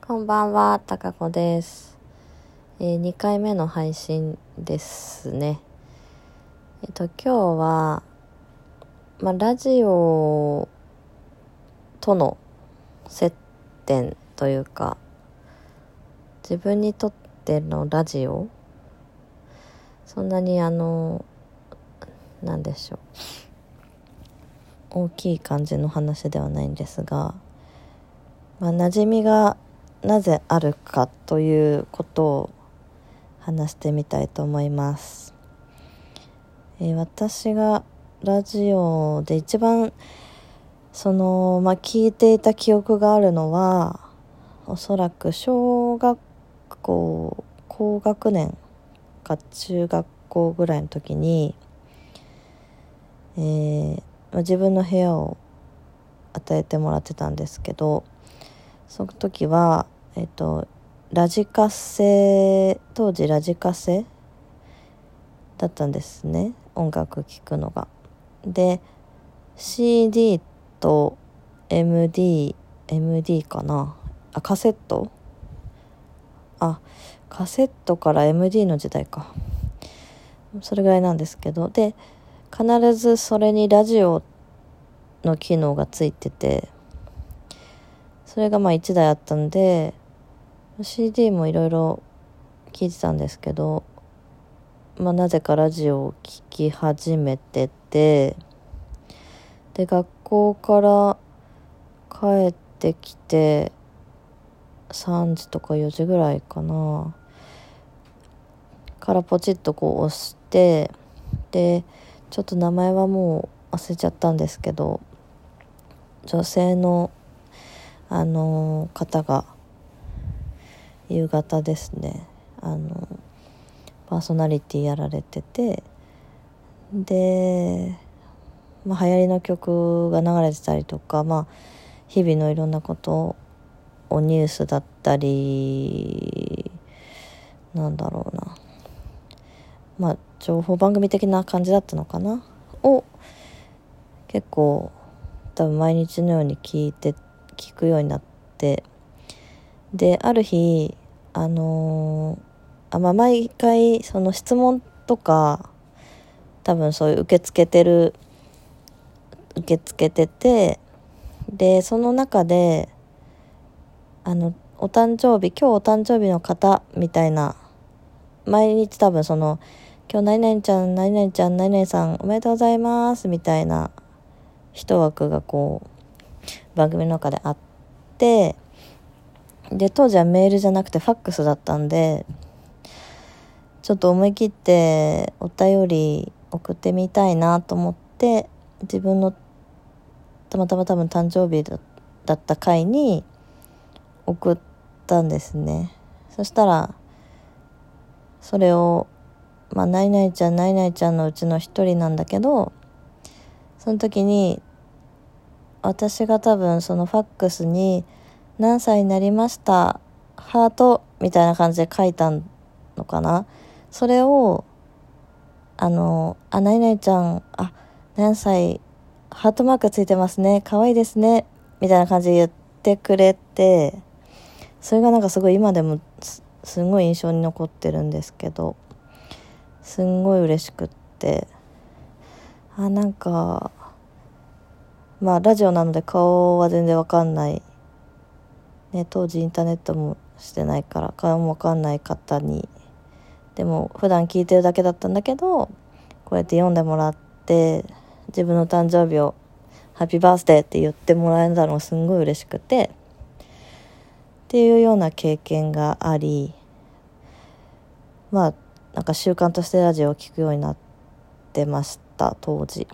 こんばんは、たかこです。えー、2回目の配信ですね。えっ、と、今日は、まあ、ラジオとの接点というか、自分にとってのラジオそんなにあの、なんでしょう。大きい感じの話ではないんですが、まあ、馴染みがなぜあるかということを話してみたいと思います。えー私がラジオで一番そのまあ聞いていた記憶があるのはおそらく小学校高学年か中学校ぐらいの時に、えーまあ自分の部屋を与えてもらってたんですけどその時は、えっと、ラジカセ、当時ラジカセだったんですね。音楽聴くのが。で、CD と MD、MD かなあ、カセット？あ、カセットから MD の時代か。それぐらいなんですけど。で、必ずそれにラジオの機能がついてて、それがまあ1台あったんで CD もいろいろ聞いてたんですけど、まあ、なぜかラジオを聴き始めててで学校から帰ってきて3時とか4時ぐらいかな。からポチッとこう押してでちょっと名前はもう忘れちゃったんですけど女性のあの方が夕方ですねあのパーソナリティやられててで、まあ、流行りの曲が流れてたりとか、まあ、日々のいろんなことをニュースだったりなんだろうな。まあ情報番組的な感じだったのかな？を結構多分毎日のように聞いて聞くようになってである日あのーあまあ、毎回その質問とか多分そういう受け付けてる受け付けててでその中であのお誕生日今日お誕生日の方みたいな毎日多分その今日何々ちゃん何々ちゃん何々さんおめでとうございますみたいな一枠がこう番組の中であってで当時はメールじゃなくてファックスだったんでちょっと思い切ってお便り送ってみたいなと思って自分のたまたま多分誕生日だだった回に送ったんですね。そしたらそれをまあ何々ちゃん何々ちゃんのうちの一人なんだけどその時に私が多分そのファックスに何歳になりましたハートみたいな感じで書いたのかな。それをあの「あ何々ちゃんあ何歳ハートマークついてますね可愛いですね」みたいな感じで言ってくれてそれがなんかすごい今でもすごい印象に残ってるんですけど。すんごい嬉しくって。あなんかまあラジオなので顔は全然わかんない。ね、当時インターネットもしてないから顔もわかんない方に。でも普段聞いてるだけだったんだけどこうやって読んでもらって自分の誕生日を「ハッピーバースデー」って言ってもらえたのがすんごい嬉しくて。っていうような経験がありまあなんか習慣としてラジオを聴くようになってました当時。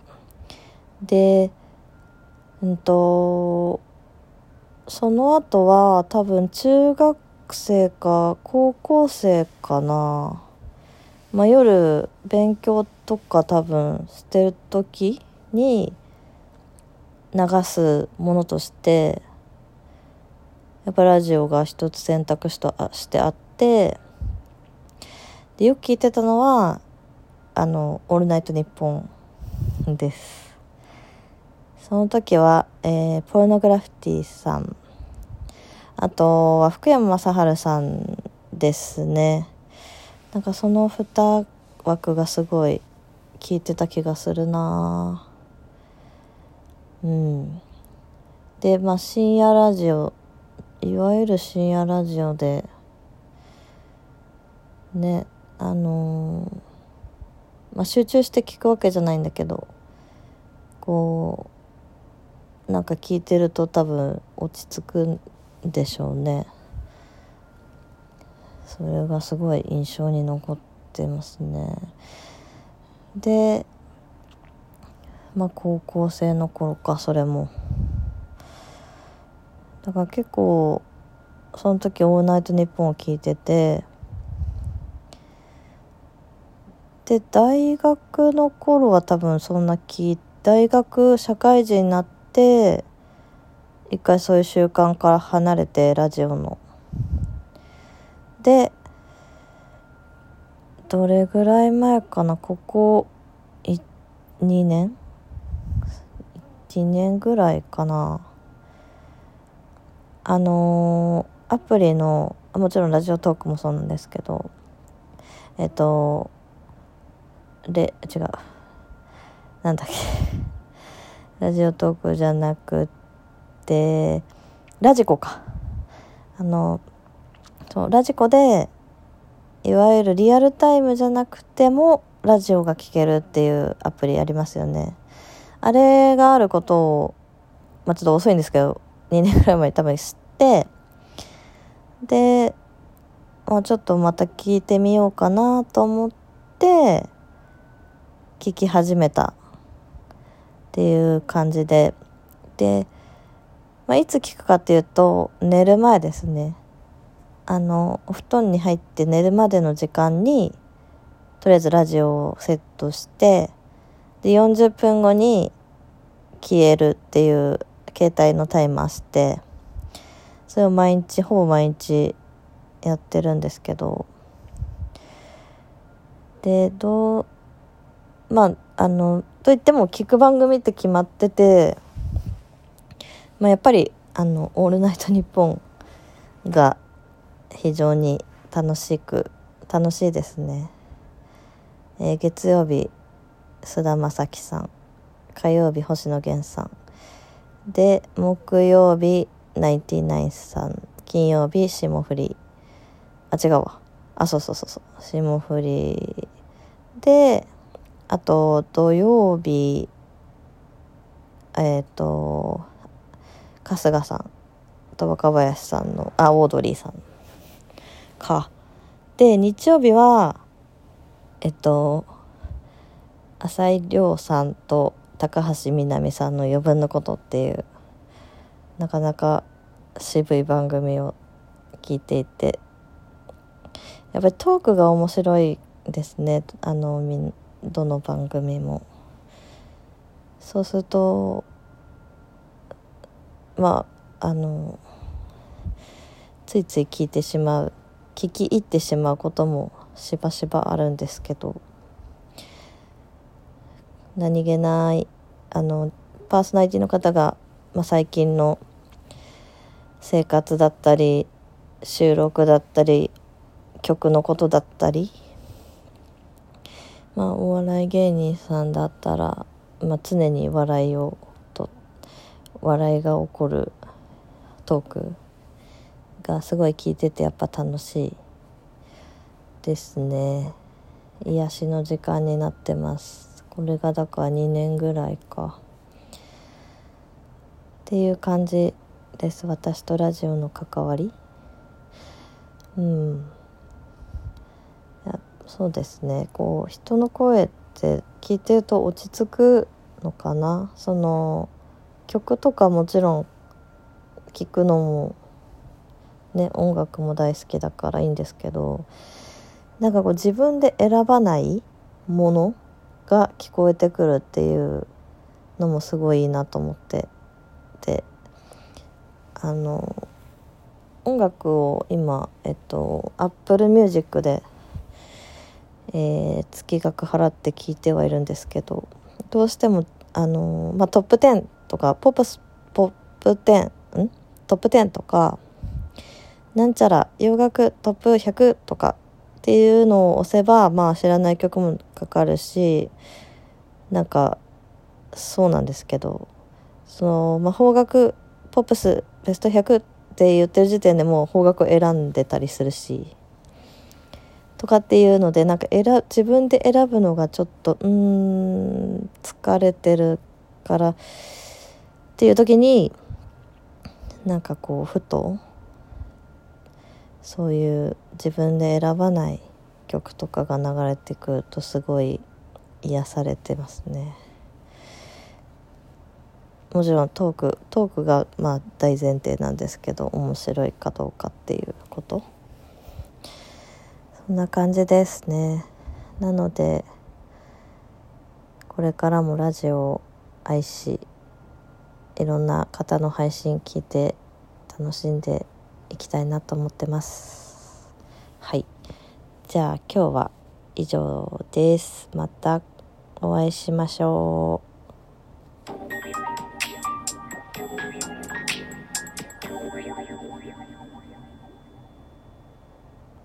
でうんとその後は多分中学生か高校生かな、まあ、夜勉強とか多分してる時に流すものとしてやっぱラジオが一つ選択肢としてあってでよく聞いてたのは「あのオールナイトニッポン」です。その時は、えー、ポルノグラフィティさん。あとは福山雅治さんですね。なんかその2枠がすごい聞いてた気がするな。うん。でまあ深夜ラジオいわゆる深夜ラジオでねあのー、まあ、集中して聞くわけじゃないんだけどこうなんか聞いてると多分落ち着くんでしょうね。それがすごい印象に残ってますね。でまあ高校生の頃かそれも。だから結構その時「オールナイトニッポン」を聞いててで大学の頃は多分そんな聞大学社会人になって一回そういう習慣から離れてラジオの。でどれぐらい前かなここ2年？1年ぐらいかな。あのー、アプリのもちろんラジオトークもそうなんですけどえっとで違う。なんだっけ。ラジオトークじゃなくてラジコか。あのそうラジコでいわゆるリアルタイムじゃなくてもラジオが聴けるっていうアプリありますよね。あれがあることをまあちょっと遅いんですけど2年ぐらい前に多分知ってでもうちょっとまた聞いてみようかなと思って聞き始めた。っていう感じで。で、まあ、いつ聞くかっていうと寝る前ですね。あのお布団に入って寝るまでの時間にとりあえずラジオをセットしてで40分後に消えるっていう携帯のタイマーしてそれを毎日ほぼ毎日やってるんですけど。でどうまああのといっても聞く番組って決まってて、まあ、やっぱりあの「オールナイトニッポン」が非常に楽しく楽しいですね、えー、月曜日菅田将暉さん。火曜日星野源さん。で木曜日ナインティナインさん。金曜日霜降り。あ違うわ。あそうそうそうそう。霜降り。であと土曜日えっ、ー、と春日さんと若林さんのあオードリーさんか。で日曜日はえっと浅井亮さんと高橋みなみさんの余分なことっていうなかなか渋い番組を聞いていてやっぱりトークが面白いですね。あのみんどの番組も。そうするとまああのついつい聞いてしまう聞き入ってしまうこともしばしばあるんですけど何気ないあのパーソナリティの方が、まあ、最近の生活だったり収録だったり曲のことだったりまあお笑い芸人さんだったら、まあ、常に笑いをと笑いが起こるトークがすごい聞いててやっぱ楽しいですね。癒しの時間になってます。これがだから2年ぐらいか。っていう感じです。私とラジオの関わり。うん。そうですね。こう人の声って聞いてると落ち着くのかな？その曲とかもちろん聞くのもね音楽も大好きだからいいんですけどなんかこう自分で選ばないものが聞こえてくるっていうのもすごいいいなと思ってであの音楽を今えっと Apple Music で、えー、月額払って聴いてはいるんですけどどうしてもあの、まあ、トップ10とかポップスポップ10ん？トップ10とかなんちゃら洋楽トップ100とかっていうのを押せばまあ知らない曲もかかるしなんかそうなんですけどその、まあ、邦楽ポップスベスト100って言ってる時点でもう邦楽を選んでたりするし。とかっていうのでなんか選自分で選ぶのがちょっとうん疲れてるからっていう時になんかこうふとそういう自分で選ばない曲とかが流れてくるとすごい癒されてますね。もちろんトークトークがまあ大前提なんですけど面白いかどうかっていうこと。そんな感じですね。なのでこれからもラジオを愛しいろんな方の配信聞いて楽しんでいきたいなと思ってます。はい。じゃあ今日は以上です。またお会いしましょう。